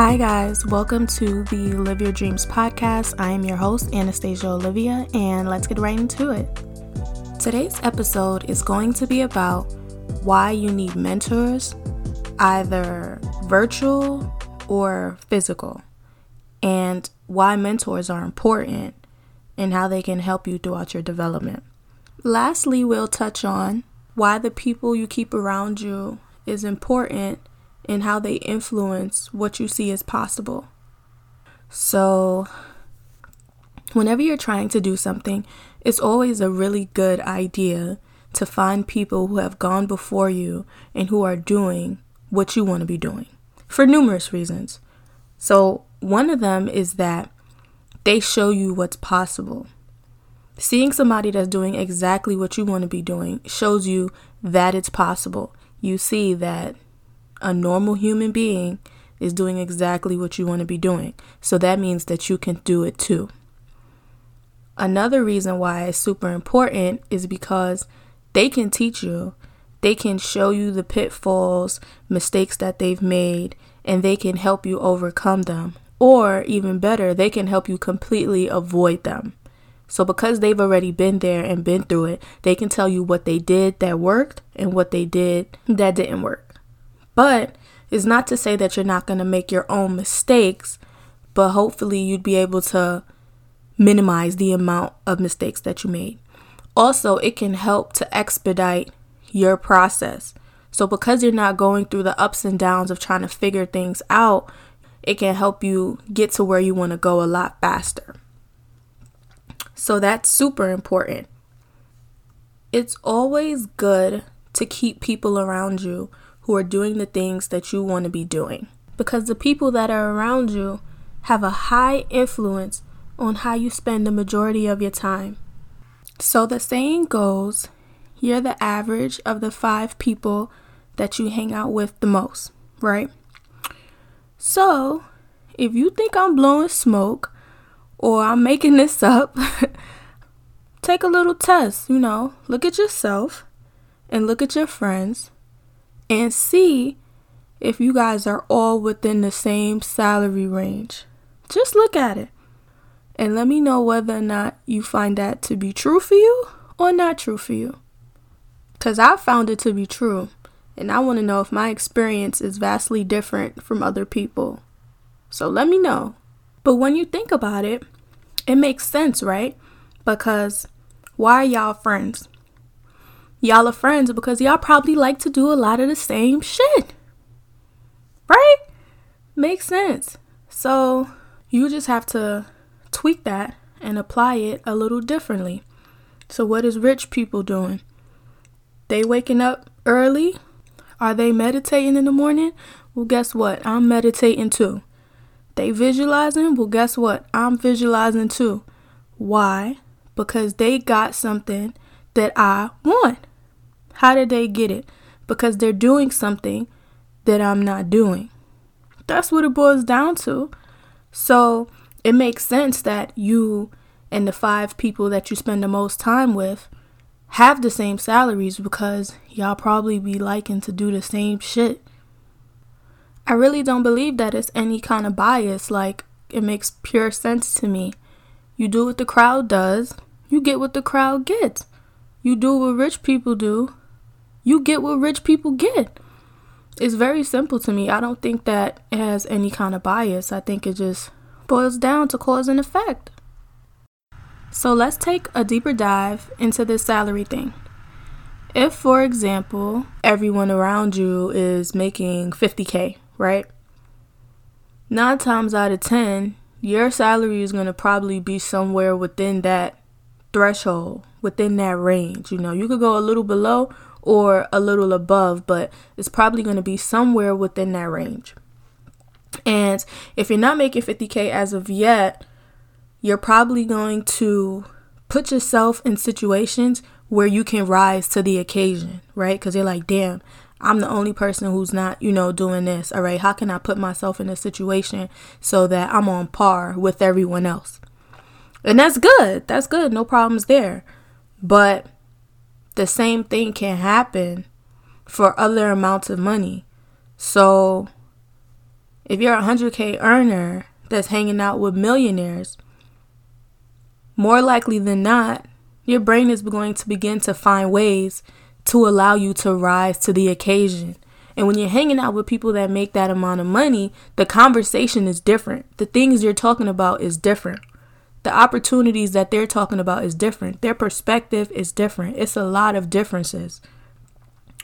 Hi, guys. Welcome to the Live Your Dreams podcast. I am your host, Anastasia Olivia, and let's get right into it. Today's episode is going to be about why you need mentors, either virtual or physical, and why mentors are important and how they can help you throughout your development. Lastly, we'll touch on why the people you keep around you is important and how they influence what you see as possible. So, whenever you're trying to do something, it's always a really good idea to find people who have gone before you and who are doing what you want to be doing for numerous reasons. So, one of them is that they show you what's possible. Seeing somebody that's doing exactly what you want to be doing shows you that it's possible. You see that a normal human being is doing exactly what you want to be doing. So that means that you can do it too. Another reason why it's super important is because they can teach you, they can show you the pitfalls, mistakes that they've made, and they can help you overcome them. Or even better, they can help you completely avoid them. So, because they've already been there and been through it, they can tell you what they did that worked and what they did that didn't work. But it's not to say that you're not going to make your own mistakes, but hopefully you'd be able to minimize the amount of mistakes that you made. Also, it can help to expedite your process. So, because you're not going through the ups and downs of trying to figure things out, it can help you get to where you want to go a lot faster. So, that's super important. It's always good to keep people around you who are doing the things that you want to be doing. Because the people that are around you have a high influence on how you spend the majority of your time. So the saying goes, you're the average of the five people that you hang out with the most, right? So, if you think I'm blowing smoke or I'm making this up, take a little test, you know, look at yourself and look at your friends and see if you guys are all within the same salary range. Just look at it and let me know whether or not you find that to be true for you or not true for you. Because I found it to be true, and I want to know if my experience is vastly different from other people. So let me know. But when you think about it, it makes sense, right? Because why are y'all friends? Y'all are friends because y'all probably like to do a lot of the same shit. Right? Makes sense. So you just have to tweak that and apply it a little differently. So what is rich people doing? They waking up early? Are they meditating in the morning? Well, guess what? I'm meditating too. They visualizing? Well, guess what? I'm visualizing too. Why? Because they got something that I want. How did they get it? Because they're doing something that I'm not doing. That's what it boils down to. So it makes sense that you and the five people that you spend the most time with have the same salaries because y'all probably be liking to do the same shit. I really don't believe that it's any kind of bias. Like, it makes pure sense to me. You do what the crowd does, you get what the crowd gets. You do what rich people do, you get what rich people get. It's very simple to me. I don't think that it has any kind of bias. I think it just boils down to cause and effect. So let's take a deeper dive into this salary thing. If, for example, everyone around you is making 50K, right? Nine times out of 10, your salary is going to probably be somewhere within that threshold, within that range. You know, you could go a little below or a little above, but it's probably going to be somewhere within that range. And if you're not making 50K as of yet, you're probably going to put yourself in situations where you can rise to the occasion, right? Because you're like, damn, I'm the only person who's not, you know, doing this. All right, how can I put myself in a situation so that I'm on par with everyone else? And that's good. That's good. No problems there. But the same thing can happen for other amounts of money. So If you're a 100K earner that's hanging out with millionaires, more likely than not, your brain is going to begin to find ways to allow you to rise to the occasion. And when you're hanging out with people that make that amount of money, the conversation is different. The things you're talking about is different. The opportunities that they're talking about is different. Their perspective is different. It's a lot of differences.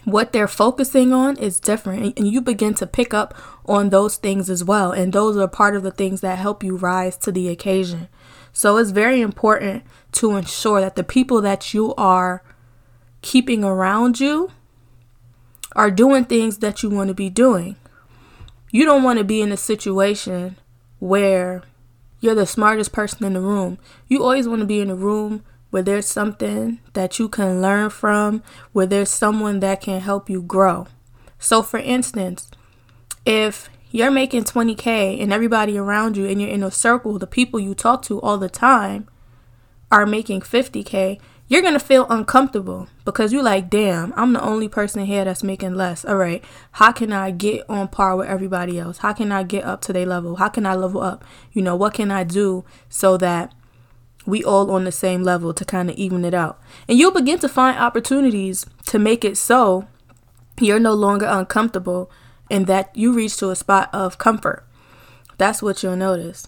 What they're focusing on is different, and you begin to pick up on those things as well. And those are part of the things that help you rise to the occasion. So it's very important to ensure that the people that you are keeping around you are doing things that you want to be doing. You don't want to be in a situation where you're the smartest person in the room. You always want to be in a room where there's something that you can learn from, where there's someone that can help you grow. So, for instance, if you're making 20K and everybody around you and you're in a circle, the people you talk to all the time are making 50K, you're to feel uncomfortable because you're like, damn, I'm the only person here that's making less. All right, how can I get on par with everybody else? How can I get up to their level? How can I level up? You know, what can I do so that we all on the same level to kind of even it out? And you'll begin to find opportunities to make it so you're no longer uncomfortable and that you reach to a spot of comfort. That's what you'll notice.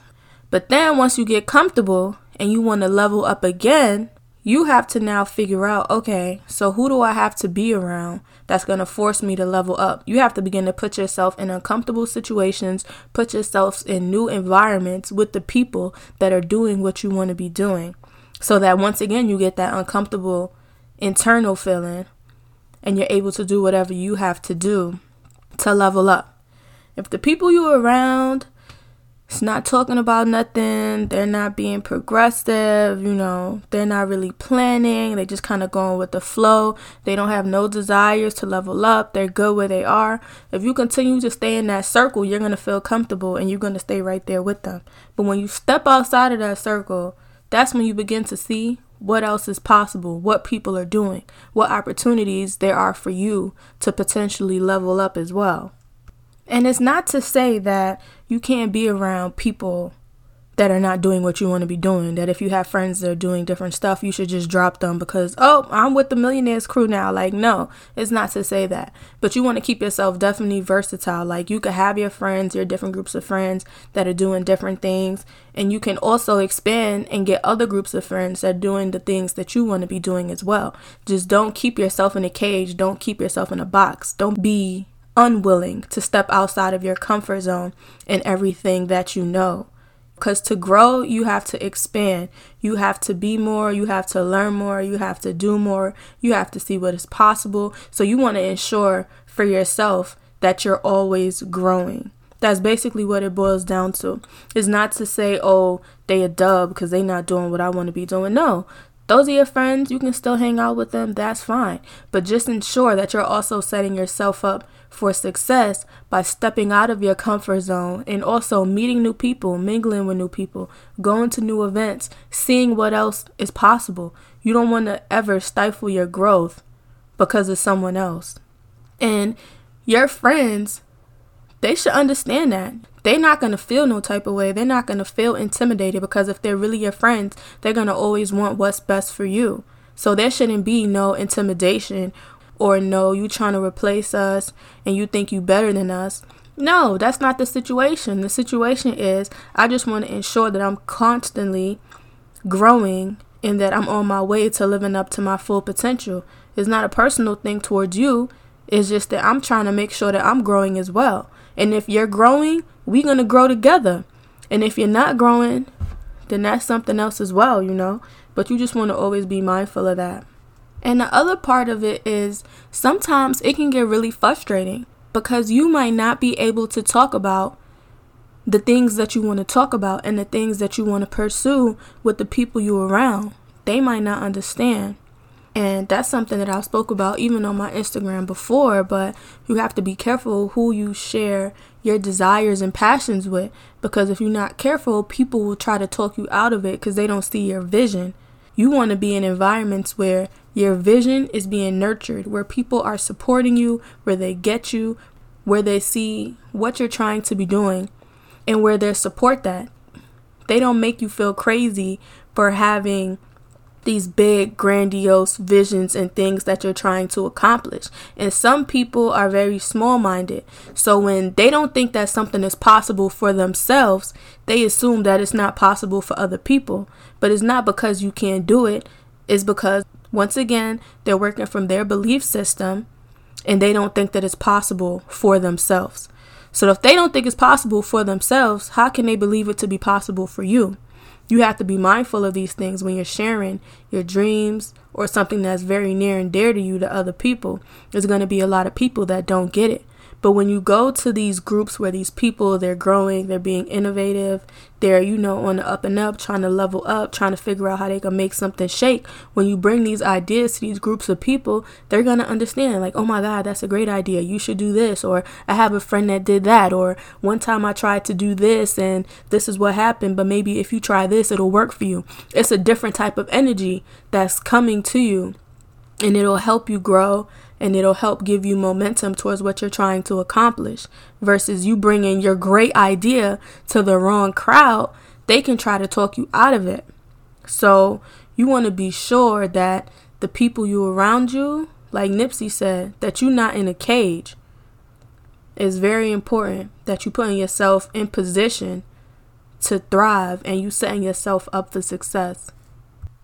But then once you get comfortable and you want to level up again, you have to now figure out okay, so who do I have to be around that's going to force me to level up? You have to begin to put yourself in uncomfortable situations, put yourself in new environments with the people that are doing what you want to be doing. So that once again, you get that uncomfortable internal feeling and you're able to do whatever you have to do to level up. If the people you're around it's not talking about nothing. They're not being progressive, you know. They're not really planning. They just kind of going with the flow. They don't have no desires to level up. They're good where they are. If you continue to stay in that circle, you're going to feel comfortable and you're going to stay right there with them. But when you step outside of that circle, that's when you begin to see what else is possible, what people are doing, what opportunities there are for you to potentially level up as well. And it's not to say that you can't be around people that are not doing what you want to be doing. That if you have friends that are doing different stuff, you should just drop them because, oh, I'm with the millionaires crew now. Like, no, it's not to say that. But you want to keep yourself definitely versatile. Like, you could have your friends, your different groups of friends that are doing different things. And you can also expand and get other groups of friends that are doing the things that you want to be doing as well. Just don't keep yourself in a cage. Don't keep yourself in a box. Don't be unwilling to step outside of your comfort zone and everything that you know. Because to grow, you have to expand. You have to be more. You have to learn more. You have to do more. You have to see what is possible. So you want to ensure for yourself that you're always growing. That's basically what it boils down to. It's not to say, oh, they a dub because they not doing what I want to be doing. No, those are your friends. You can still hang out with them. That's fine. But just ensure that you're also setting yourself up for success by stepping out of your comfort zone and also meeting new people, mingling with new people, going to new events, seeing what else is possible. You don't want to ever stifle your growth because of someone else. And your friends, they should understand that. They're not going to feel no type of way. They're not going to feel intimidated because if they're really your friends, they're going to always want what's best for you. So there shouldn't be no intimidation or no, you trying to replace us and you think you better than us. No, that's not the situation. The situation is I just want to ensure that I'm constantly growing and that I'm on my way to living up to my full potential. It's not a personal thing towards you. It's just that I'm trying to make sure that I'm growing as well. And if you're growing, we're going to grow together. And if you're not growing, then that's something else as well, you know. But you just want to always be mindful of that. And the other part of it is sometimes it can get really frustrating because you might not be able to talk about the things that you want to talk about and the things that you want to pursue with the people you're around. They might not understand. And that's something that I spoke about even on my Instagram before, but you have to be careful who you share your desires and passions with because if you're not careful, people will try to talk you out of it because they don't see your vision. You want to be in environments where your vision is being nurtured, where people are supporting you, where they get you, where they see what you're trying to be doing and where they support that. They don't make you feel crazy for having these big, grandiose visions and things that you're trying to accomplish. And some people are very small minded. So when they don't think that something is possible for themselves, they assume that it's not possible for other people. But it's not because you can't do it, it's because, once again, they're working from their belief system and they don't think that it's possible for themselves. So if they don't think it's possible for themselves, how can they believe it to be possible for you? You have to be mindful of these things when you're sharing your dreams or something that's very near and dear to you to other people. There's going to be a lot of people that don't get it. But when you go to these groups where these people they're growing, they're being innovative, they're you know on the up and up, trying to level up, trying to figure out how they can make something shake. When you bring these ideas to these groups of people, they're gonna understand like, oh my god, that's a great idea. You should do this, or I have a friend that did that, or one time I tried to do this and this is what happened. But maybe if you try this, it'll work for you. It's a different type of energy that's coming to you, and it'll help you grow and it'll help give you momentum towards what you're trying to accomplish versus you bringing your great idea to the wrong crowd they can try to talk you out of it. So you want to be sure that the people you around you like nipsey said that you're not in a cage it's very important that you putting yourself in position to thrive and you setting yourself up for success.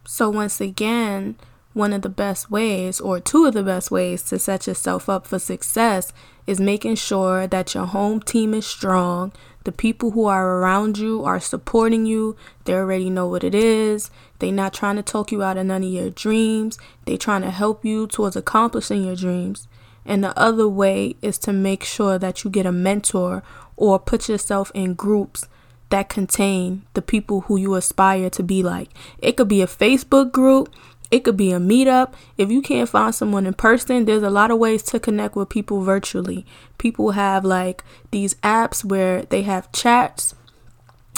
So once again one of the best ways, or two of the best ways, to set yourself up for success is making sure that your home team is strong. The people who are around you are supporting you. They already know what it is. They're not trying to talk you out of none of your dreams. They're trying to help you towards accomplishing your dreams. And the other way is to make sure that you get a mentor or put yourself in groups that contain the people who you aspire to be like. It could be a Facebook group, it could be a meetup. If you can't find someone in person, there's a lot of ways to connect with people virtually. People have like these apps where they have chats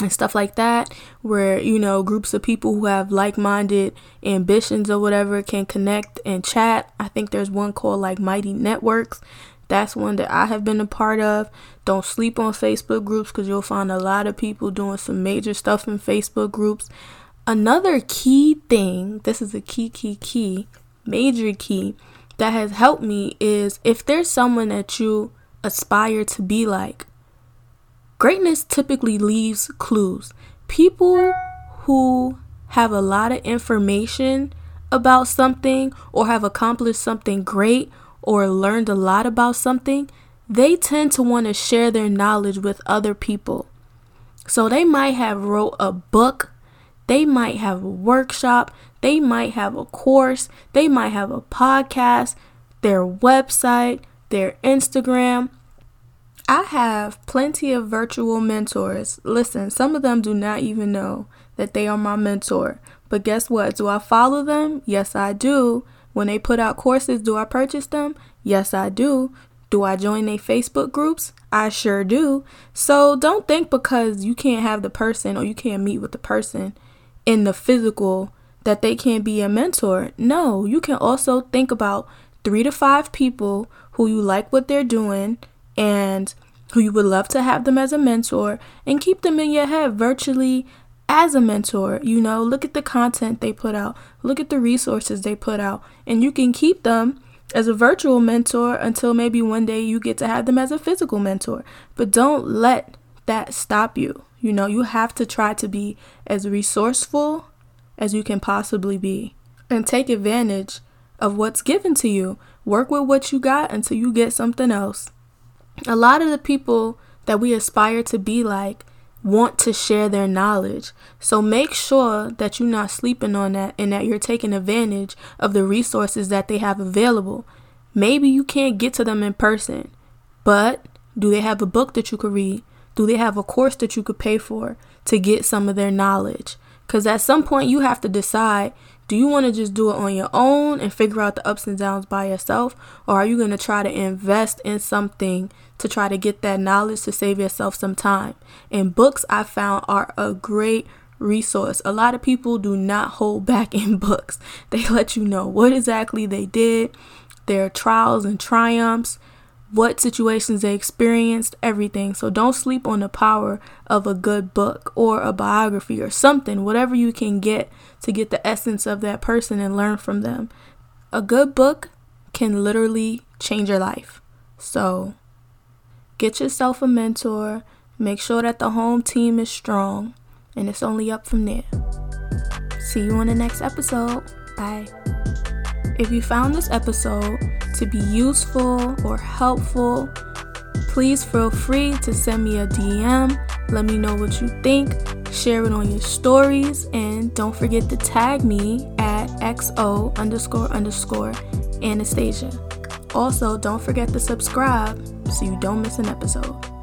and stuff like that where you know groups of people who have like-minded ambitions or whatever can connect and chat i think there's one called like mighty networks that's one that i have been a part of don't sleep on facebook groups because you'll find a lot of people doing some major stuff in facebook groups Another key thing, this is a key, key, key, major key that has helped me is if there's someone that you aspire to be like, greatness typically leaves clues. People who have a lot of information about something or have accomplished something great or learned a lot about something, they tend to want to share their knowledge with other people. So they might have wrote a book they might have a workshop, they might have a course, they might have a podcast, their website, their Instagram. I have plenty of virtual mentors. Listen, some of them do not even know that they are my mentor. But guess what? Do I follow them? Yes, I do. When they put out courses, do I purchase them? Yes, I do. Do I join their Facebook groups? I sure do. So don't think because you can't have the person or you can't meet with the person in the physical that they can't be a mentor. No, you can also think about three to five people who you like what they're doing and who you would love to have them as a mentor and keep them in your head virtually as a mentor. You know, look at the content they put out, look at the resources they put out, and you can keep them as a virtual mentor until maybe one day you get to have them as a physical mentor. But don't let that stop you. You know, you have to try to be as resourceful as you can possibly be and take advantage of what's given to you. Work with what you got until you get something else. A lot of the people that we aspire to be like want to share their knowledge. So make sure that you're not sleeping on that and that you're taking advantage of the resources that they have available. Maybe you can't get to them in person, but do they have a book that you could read? Do they have a course that you could pay for to get some of their knowledge? Because at some point, you have to decide do you want to just do it on your own and figure out the ups and downs by yourself? Or are you going to try to invest in something to try to get that knowledge to save yourself some time? And books I found are a great resource. A lot of people do not hold back in books, they let you know what exactly they did, their trials and triumphs, what situations they experienced, everything. So don't sleep on the power of a good book or a biography or something, whatever you can get to get the essence of that person and learn from them. A good book can literally change your life. So get yourself a mentor, make sure that the home team is strong, and it's only up from there. See you on the next episode. Bye. If you found this episode to be useful or helpful, please feel free to send me a DM. Let me know what you think. Share it on your stories. And don't forget to tag me at XO underscore underscore Anastasia. Also, don't forget to subscribe so you don't miss an episode.